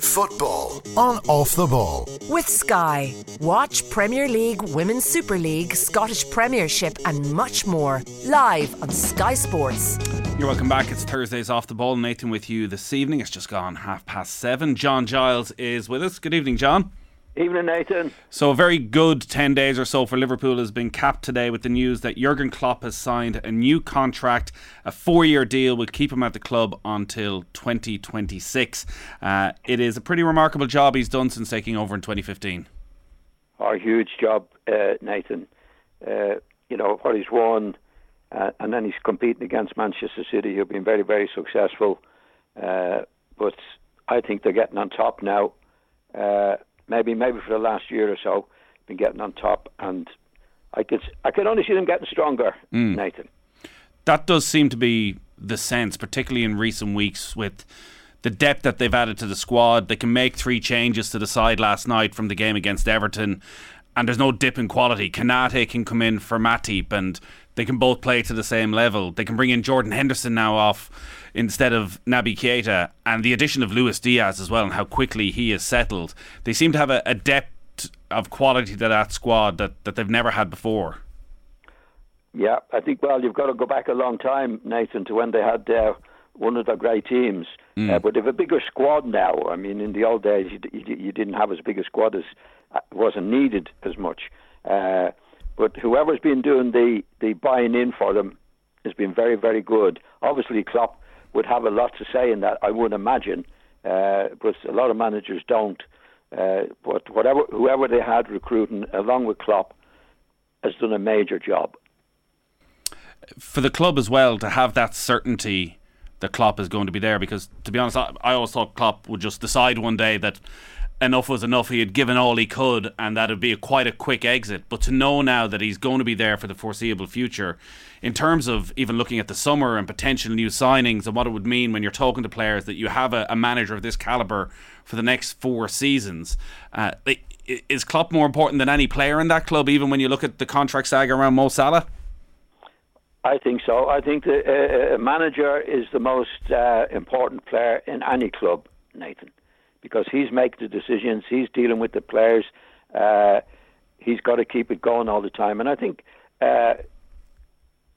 Football on Off the Ball. With Sky. Watch Premier League, Women's Super League, Scottish Premiership, and much more live on Sky Sports. You're welcome back. It's Thursdays off the ball. Nathan with you this evening. It's just gone half past seven. John Giles is with us. Good evening, John. Evening, Nathan. So, a very good 10 days or so for Liverpool has been capped today with the news that Jurgen Klopp has signed a new contract, a four year deal will keep him at the club until 2026. Uh, it is a pretty remarkable job he's done since taking over in 2015. A huge job, uh, Nathan. Uh, you know, what he's won, uh, and then he's competing against Manchester City, who've been very, very successful. Uh, but I think they're getting on top now. Maybe maybe for the last year or so, been getting on top, and I could I could only see them getting stronger, mm. Nathan. That does seem to be the sense, particularly in recent weeks with the depth that they've added to the squad. They can make three changes to the side last night from the game against Everton, and there's no dip in quality. Konate can come in for Matip, and they can both play to the same level. They can bring in Jordan Henderson now off instead of Naby Keita, and the addition of Luis Diaz as well, and how quickly he has settled. They seem to have a, a depth of quality to that squad that, that they've never had before. Yeah, I think, well, you've got to go back a long time, Nathan, to when they had uh, one of the great teams. Mm. Uh, but they've a bigger squad now. I mean, in the old days, you, you, you didn't have as big a squad as uh, wasn't needed as much. Uh, but whoever's been doing the, the buying in for them has been very, very good. Obviously, Klopp would have a lot to say in that, I would imagine, uh, but a lot of managers don't. Uh, but whatever, whoever they had recruiting, along with Klopp, has done a major job. For the club as well to have that certainty that Klopp is going to be there, because to be honest, I, I always thought Klopp would just decide one day that enough was enough. He had given all he could, and that would be a, quite a quick exit. But to know now that he's going to be there for the foreseeable future, in terms of even looking at the summer and potential new signings and what it would mean when you're talking to players that you have a, a manager of this caliber for the next four seasons, uh, is Klopp more important than any player in that club? Even when you look at the contract saga around Mo Salah. I think so. I think the uh, manager is the most uh, important player in any club, Nathan because he's making the decisions, he's dealing with the players, uh, he's got to keep it going all the time. And I think uh,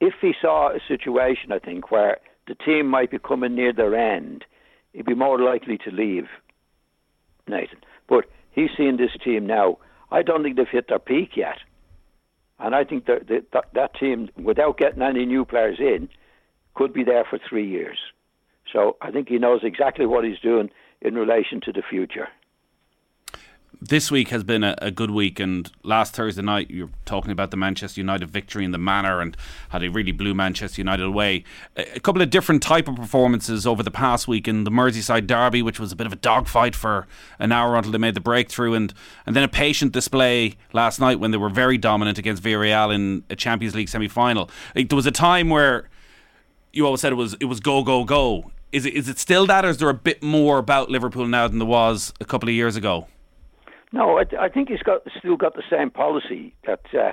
if he saw a situation, I think, where the team might be coming near their end, he'd be more likely to leave, Nathan. But he's seeing this team now. I don't think they've hit their peak yet. And I think that, that, that team, without getting any new players in, could be there for three years. So I think he knows exactly what he's doing in relation to the future. This week has been a, a, good week, and last Thursday night you were talking about the Manchester United victory in the manner and how they really blew Manchester United away. A, a couple of different type of performances over the past week in the Merseyside derby, which was a bit of a dogfight for an hour until they made the breakthrough, and and then a patient display last night when they were very dominant against Villarreal in a Champions League semi final. Like, there was a time where you always said it was it was go go go is it is it still that, or is there a bit more about Liverpool now than there was a couple of years ago? No, I, I think he's got still got the same policy that, uh,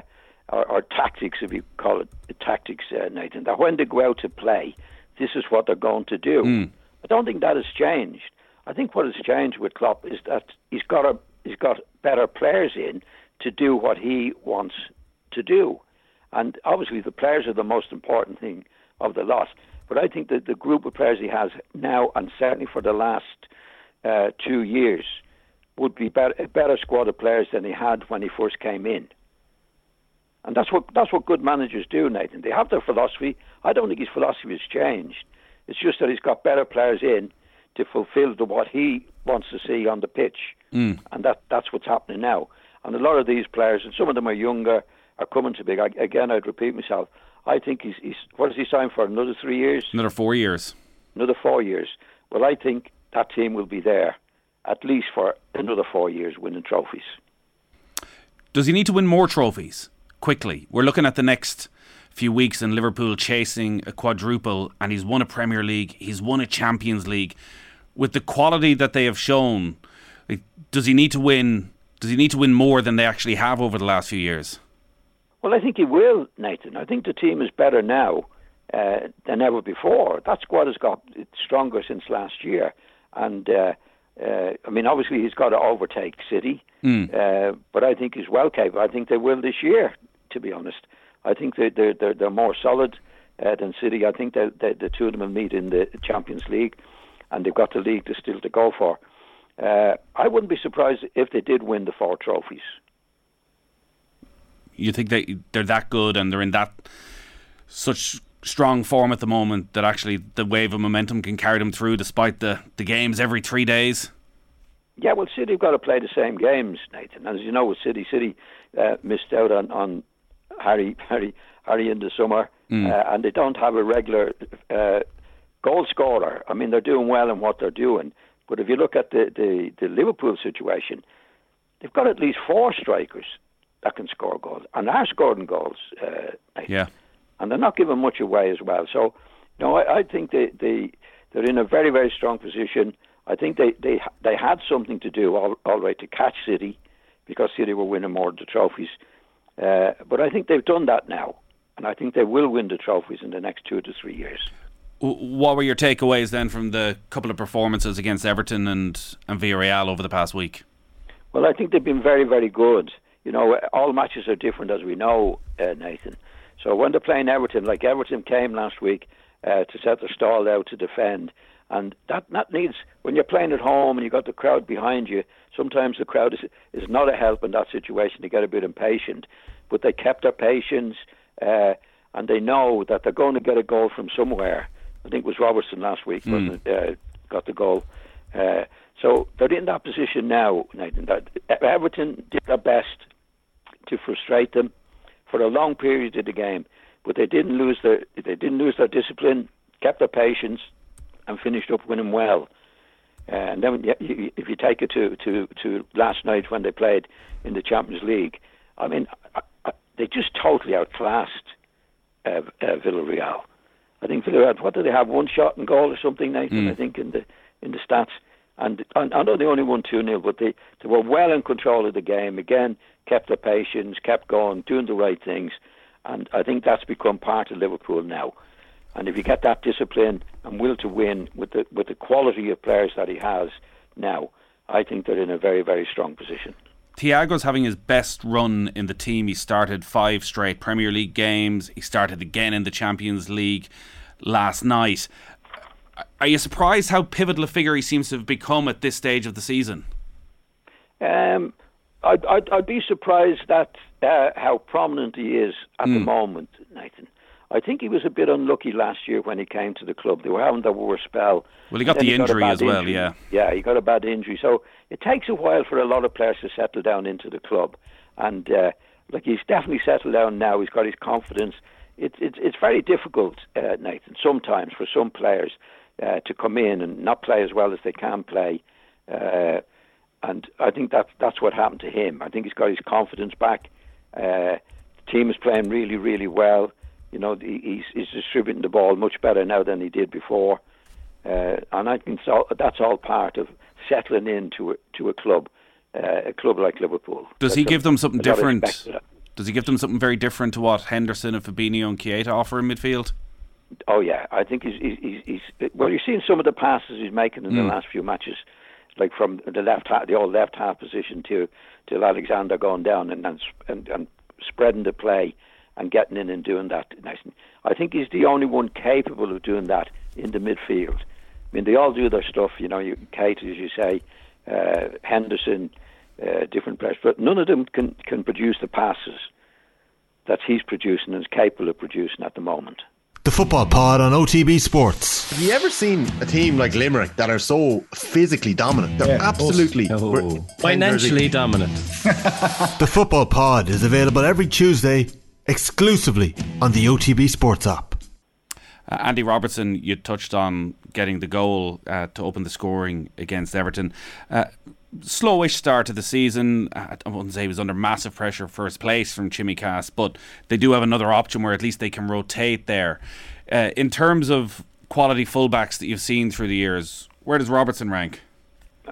or, or, tactics, if you call it tactics, uh, Nathan. That when they go out to play, this is what they're going to do. Mm. I don't think that has changed. I think what has changed with Klopp is that he's got a he's got better players in to do what he wants to do, and obviously the players are the most important thing of the lot. But I think that the group of players he has now, and certainly for the last uh, two years, would be better, a better squad of players than he had when he first came in. And that's what that's what good managers do, Nathan. They have their philosophy. I don't think his philosophy has changed. It's just that he's got better players in to fulfil the, what he wants to see on the pitch, mm. and that that's what's happening now. And a lot of these players, and some of them are younger, are coming to big. Again, I'd repeat myself. I think he's, he's what does he signed for? Another three years? Another four years. Another four years. Well, I think that team will be there at least for another four years winning trophies. Does he need to win more trophies quickly? We're looking at the next few weeks in Liverpool chasing a quadruple, and he's won a Premier League, he's won a Champions League. With the quality that they have shown, does he need to win? Does he need to win more than they actually have over the last few years? Well, I think he will, Nathan. I think the team is better now uh, than ever before. That squad has got stronger since last year, and uh, Uh, I mean, obviously he's got to overtake City, mm. uh, but I think he's well capable. I think they will this year. To be honest, I think they, they're they're they're more solid uh, than City. I think that the two of them will meet in the Champions League, and they've got the league to still to go for. Uh, I wouldn't be surprised if they did win the four trophies. You think they they're that good and they're in that such strong form at the moment that actually the wave of momentum can carry them through despite the, the games every three days? Yeah, well, City have got to play the same games, Nathan. And as you know, with City, City uh, missed out on, on Harry, Harry, Harry in the summer, mm. uh, and they don't have a regular uh, goal scorer. I mean, they're doing well in what they're doing, but if you look at the, the, the Liverpool situation, they've got at least four strikers that can score goals, and are scoring goals. Uh, yeah and they're not giving much away as well. So, know, I, I think they, they they're in a very very strong position. I think they they they had something to do all, all right to catch City because City were winning more of the trophies. Uh, but I think they've done that now, and I think they will win the trophies in the next two to three years. What were your takeaways then from the couple of performances against Everton and and Villarreal over the past week? Well, I think they've been very very good. You know, all matches are different, as we know, uh, Nathan. So when they're playing Everton, like Everton came last week uh, to set the stall out to defend, and that that needs when you're playing at home and you've got the crowd behind you. Sometimes the crowd is is not a help in that situation. They get a bit impatient, but they kept their patience, uh, and they know that they're going to get a goal from somewhere. I think it was Robertson last week mm. uh, got the goal. Uh, so they're in that position now, Nathan. That Everton did their best to frustrate them for a long period of the game, but they didn't lose their they didn't lose their discipline, kept their patience, and finished up winning well. And then, if you take it to, to, to last night when they played in the Champions League, I mean, they just totally outclassed uh, uh, Villarreal. I think Villarreal. What did they have? One shot and goal or something, Nathan? Mm. I think in the in the stats. And I know they only won 2 0, but they, they were well in control of the game. Again, kept their patience, kept going, doing the right things. And I think that's become part of Liverpool now. And if you get that discipline and will to win with the with the quality of players that he has now, I think they're in a very very strong position. Thiago's having his best run in the team. He started five straight Premier League games. He started again in the Champions League last night. Are you surprised how pivotal a figure he seems to have become at this stage of the season? Um, I'd, I'd, I'd, be surprised at uh, how prominent he is at mm. the hmm. moment, Nathan. I think he was a bit unlucky last year when he came to the club. They were having the worst spell. Well, he got the he injury got as well, injury. yeah. Yeah, he got a bad injury. So it takes a while for a lot of players to settle down into the club. And uh, like he's definitely settled down now. He's got his confidence. It's it's it's very difficult, uh, Nathan. Sometimes for some players uh, to come in and not play as well as they can play. Uh, and I think that's that's what happened to him. I think he's got his confidence back. Uh, the team is playing really, really well. You know, he's, he's distributing the ball much better now than he did before. Uh, and I think so, that's all part of settling into a, to a club, uh, a club like Liverpool. Does that's he give them something different? Does he give them something very different to what Henderson and Fabinho and Keita offer in midfield? Oh yeah, I think he's he's, he's well. You've seen some of the passes he's making in mm. the last few matches, like from the left half, the old left half position to to Alexander going down and and and spreading the play and getting in and doing that. I think he's the only one capable of doing that in the midfield. I mean, they all do their stuff. You know, you, Keita, as you say, uh, Henderson, uh, different players, but none of them can can produce the passes that he's producing and is capable of producing at the moment. The Football Pod on OTB Sports. Have you ever seen a team like Limerick that are so physically dominant? They're yeah, absolutely oh. financially dominant. the Football Pod is available every Tuesday exclusively on the OTB Sports app. Uh, Andy Robertson, you touched on getting the goal uh, to open the scoring against Everton. Uh, slowish start to the season. I wouldn't say he was under massive pressure first place from Tsimikas, but they do have another option where at least they can rotate there. Uh, in terms of quality fullbacks that you've seen through the years, where does Robertson rank?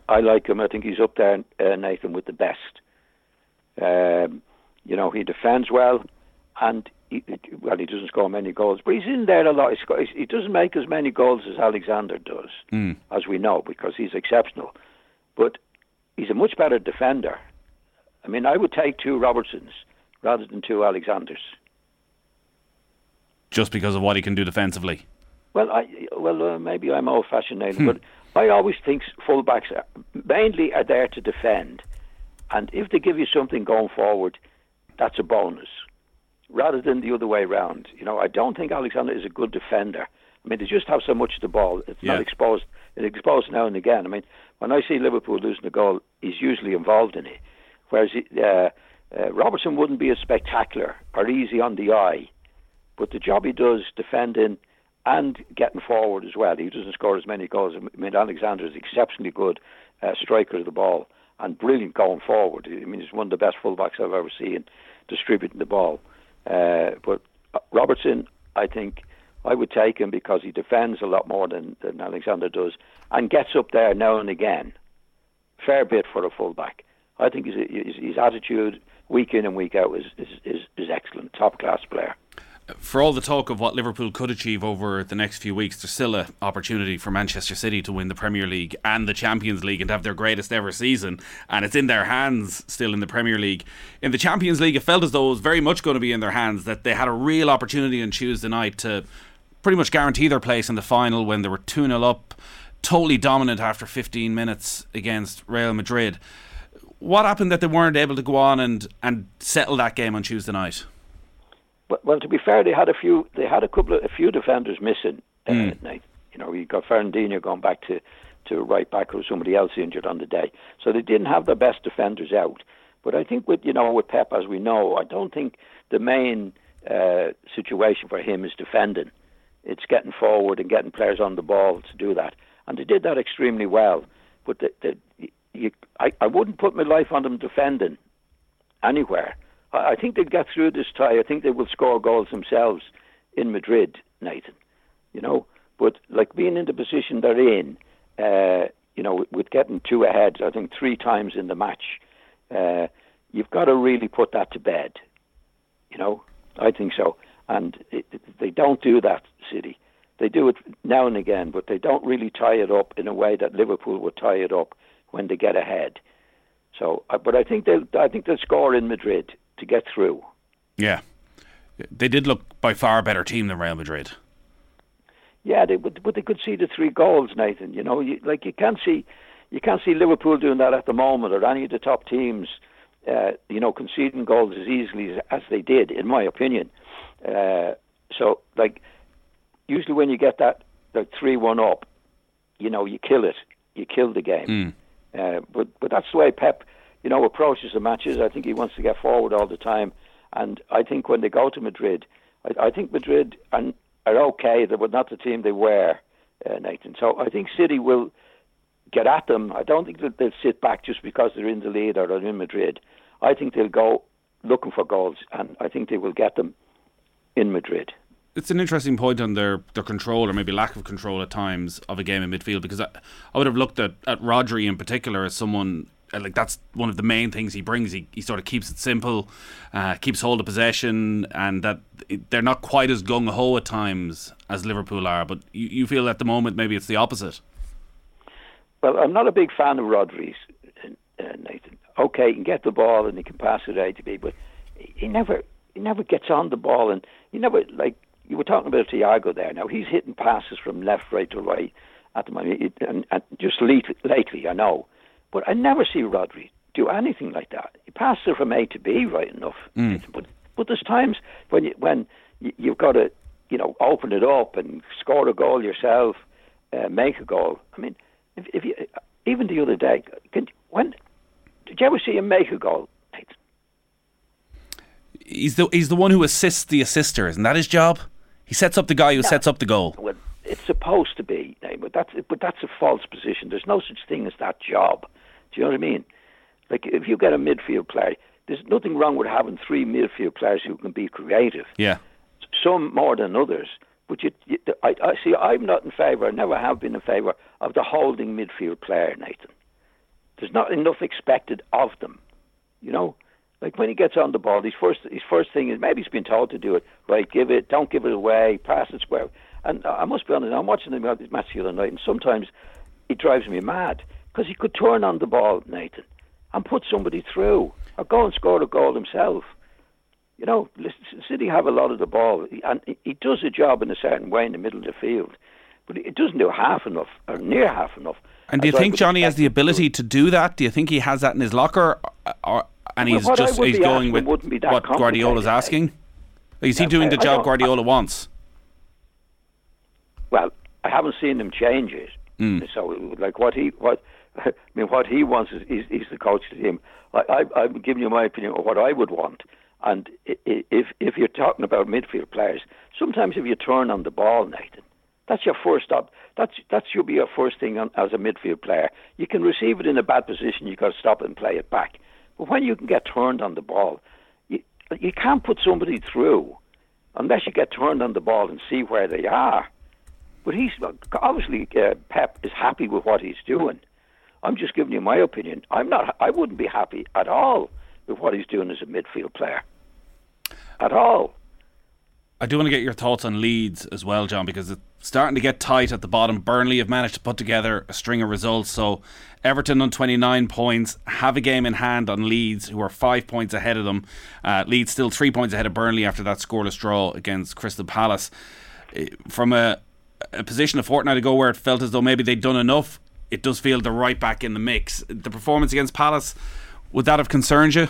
I like him. I think he's up there, uh, Nathan, with the best. Um, you know, he defends well, and he, well, he doesn't score many goals, but he's in there a lot. He doesn't make as many goals as Alexander does, mm. as we know, because he's exceptional. but he's a much better defender. I mean, I would take two Robertsons rather than two Alexanders. Just because of what he can do defensively. Well, I well uh, maybe I'm old-fashioned, hmm. but I always think fullbacks are, mainly are there to defend, and if they give you something going forward, that's a bonus, rather than the other way around. You know, I don't think Alexander is a good defender. I mean, they just have so much of the ball; it's yeah. not exposed. It's exposed now and again. I mean, when I see Liverpool losing a goal, he's usually involved in it, whereas uh, uh, Robertson wouldn't be as spectacular or easy on the eye, but the job he does defending and getting forward as well. He doesn't score as many goals. I mean, Alexander is exceptionally good uh, striker of the ball and brilliant going forward. I mean, he's one of the best fullbacks I've ever seen distributing the ball. Uh, but Robertson, I think, I would take him because he defends a lot more than, than Alexander does and gets up there now and again. Fair bit for a fullback. I think his, his, his attitude week in and week out is, is, is, is excellent, top class player for all the talk of what Liverpool could achieve over the next few weeks, there's still an opportunity for Manchester City to win the Premier League and the Champions League and have their greatest ever season. And it's in their hands still in the Premier League. In the Champions League, it felt as though it was very much going to be in their hands, that they had a real opportunity on Tuesday night to pretty much guarantee their place in the final when they were 2 0 up, totally dominant after 15 minutes against Real Madrid. What happened that they weren't able to go on and, and settle that game on Tuesday night? Well, to be fair, they had a few. They had a couple of a few defenders missing uh, mm. night. You know, you got Fernandinho going back to to right back, or somebody else injured on the day. So they didn't have their best defenders out. But I think with you know with Pep, as we know, I don't think the main uh, situation for him is defending. It's getting forward and getting players on the ball to do that, and they did that extremely well. But the, the, you, I, I wouldn't put my life on them defending anywhere. I think they'll get through this tie. I think they will score goals themselves in Madrid, Nathan. You know, but like being in the position they're in, uh, you know, with getting two ahead, I think three times in the match, uh, you've got to really put that to bed. You know, I think so. And it, it, they don't do that, City. They do it now and again, but they don't really tie it up in a way that Liverpool would tie it up when they get ahead. So, uh, but I think they'll, I think they'll score in Madrid to get through. Yeah, they did look by far a better team than Real Madrid. Yeah, they, but, but they could see the three goals, Nathan. You know, you, like you can't see, you can't see Liverpool doing that at the moment, or any of the top teams. Uh, you know, conceding goals as easily as, as they did, in my opinion. Uh, so, like, usually when you get that that three one up, you know, you kill it, you kill the game. Mm. Uh, but but that's the way Pep you know, approaches the matches. I think he wants to get forward all the time. And I think when they go to Madrid, I, I think Madrid are, are okay. They were not the team they were, uh, Nathan. So I think City will get at them. I don't think that they'll sit back just because they're in the lead or they're in Madrid. I think they'll go looking for goals, and I think they will get them in Madrid. It's an interesting point on their, their control or maybe lack of control at times of a game in midfield because I, I would have looked at, at Rodri in particular as someone like that's one of the main things he brings. He, he sort of keeps it simple, uh, keeps hold of possession, and that they're not quite as gung ho at times as Liverpool are. But you, you feel at the moment maybe it's the opposite. Well, I'm not a big fan of Rodri's, uh, Nathan. Okay, he can get the ball and he can pass it A to B, but he never he never gets on the ball, and he never like you were talking about Thiago there. Now he's hitting passes from left, right to right at the moment, and, and just lately, lately, I know but I never see Rodri do anything like that. He passes it from A to B right enough. Mm. But but there's times when you, when you've got to you know open it up and score a goal yourself, uh, make a goal. I mean, if, if you even the other day, can, when did you ever see him make a goal? He's the he's the one who assists the assister, isn't that his job? He sets up the guy who no, sets up the goal. Well, it's supposed to be, but that's but that's a false position. There's no such thing as that job. Do you know what I mean? Like if you get a midfield player, there's nothing wrong with having three midfield players who can be creative. Yeah. Some more than others. But you, you I, I see. I'm not in favour. I never have been in favour of the holding midfield player, Nathan. There's not enough expected of them. You know, like when he gets on the ball, his first his first thing is maybe he's been told to do it. Right, give it, don't give it away, pass it square. And I must be honest, I'm watching the match the other night, and sometimes it drives me mad because he could turn on the ball, Nathan, and put somebody through, or go and score a goal himself. You know, City have a lot of the ball, and he does a job in a certain way in the middle of the field, but it doesn't do half enough or near half enough. And do you think Johnny has the ability to do that? Do you think he has that in his locker, or, and he's just he's going with what Guardiola's asking? Is he doing the job Guardiola wants? Well, I haven't seen him change it. Mm. So, like what he what I mean, what he wants is he's, he's the coach to him. I, I, I'm giving you my opinion of what I would want. And if if you're talking about midfield players, sometimes if you turn on the ball, Nathan, that's your first up. That's that should be your first thing on, as a midfield player. You can receive it in a bad position. You got to stop and play it back. But when you can get turned on the ball, you you can't put somebody through unless you get turned on the ball and see where they are. But he's obviously uh, Pep is happy with what he's doing. I'm just giving you my opinion. I'm not. I wouldn't be happy at all with what he's doing as a midfield player. At all. I do want to get your thoughts on Leeds as well, John, because it's starting to get tight at the bottom. Burnley have managed to put together a string of results. So Everton on 29 points have a game in hand on Leeds, who are five points ahead of them. Uh, Leeds still three points ahead of Burnley after that scoreless draw against Crystal Palace. Eh, from a a position a fortnight ago where it felt as though maybe they'd done enough. It does feel they're right back in the mix. The performance against Palace, would that have concerned you?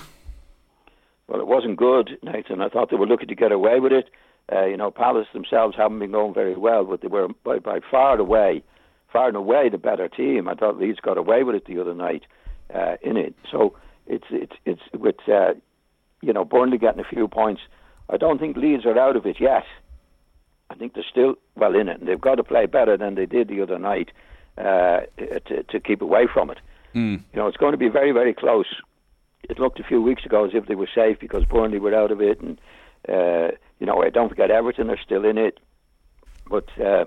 Well, it wasn't good, Nathan. I thought they were looking to get away with it. Uh, you know, Palace themselves haven't been going very well, but they were by, by far away, far and away the better team. I thought Leeds got away with it the other night uh, in it. So it's it's it's with uh, you know Burnley getting a few points. I don't think Leeds are out of it yet. I think they're still well in it, and they've got to play better than they did the other night uh, to, to keep away from it. Mm. You know, it's going to be very, very close. It looked a few weeks ago as if they were safe because Burnley were out of it, and uh, you know, don't forget Everton are still in it, but uh,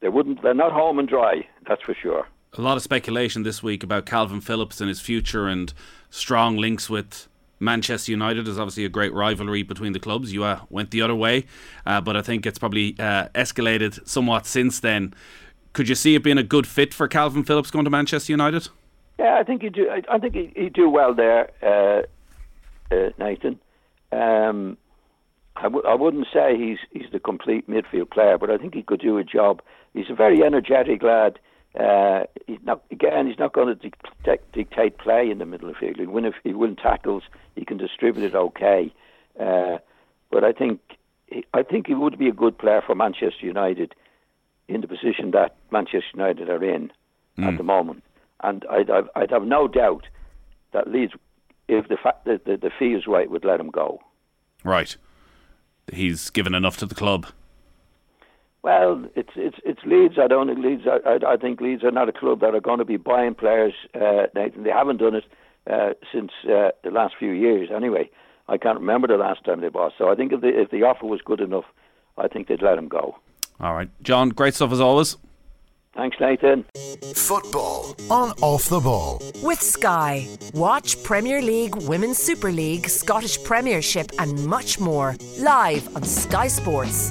they wouldn't. They're not home and dry. That's for sure. A lot of speculation this week about Calvin Phillips and his future, and strong links with Manchester United is obviously a great rivalry between the clubs. You uh, went the other way, uh, but I think it's probably uh, escalated somewhat since then. Could you see it being a good fit for Calvin Phillips going to Manchester United? Yeah, I think he do. I, I think he, he do well there, uh, uh, Nathan. Um, I w- I wouldn't say he's he's the complete midfield player, but I think he could do a job. He's a very energetic lad. Uh, he's not again. He's not going to dictate, dictate play in the middle of the field. He win if he win tackles. He can distribute it okay. Uh, but I think I think he would be a good player for Manchester United in the position that Manchester United are in mm. at the moment. And I'd have, I'd have no doubt that Leeds, if the fact that the, the fee is right, would let him go. Right. He's given enough to the club. Well, it's it's it's Leeds. I don't think Leeds. I, I, think Leeds are not a club that are going to be buying players. Uh, Nathan, they haven't done it uh, since uh, the last few years. Anyway, I can't remember the last time they bought. So I think if the if the offer was good enough, I think they'd let him go. All right, John. Great stuff as always. Thanks, Nathan. Football on off the ball with Sky. Watch Premier League, Women's Super League, Scottish Premiership, and much more live on Sky Sports.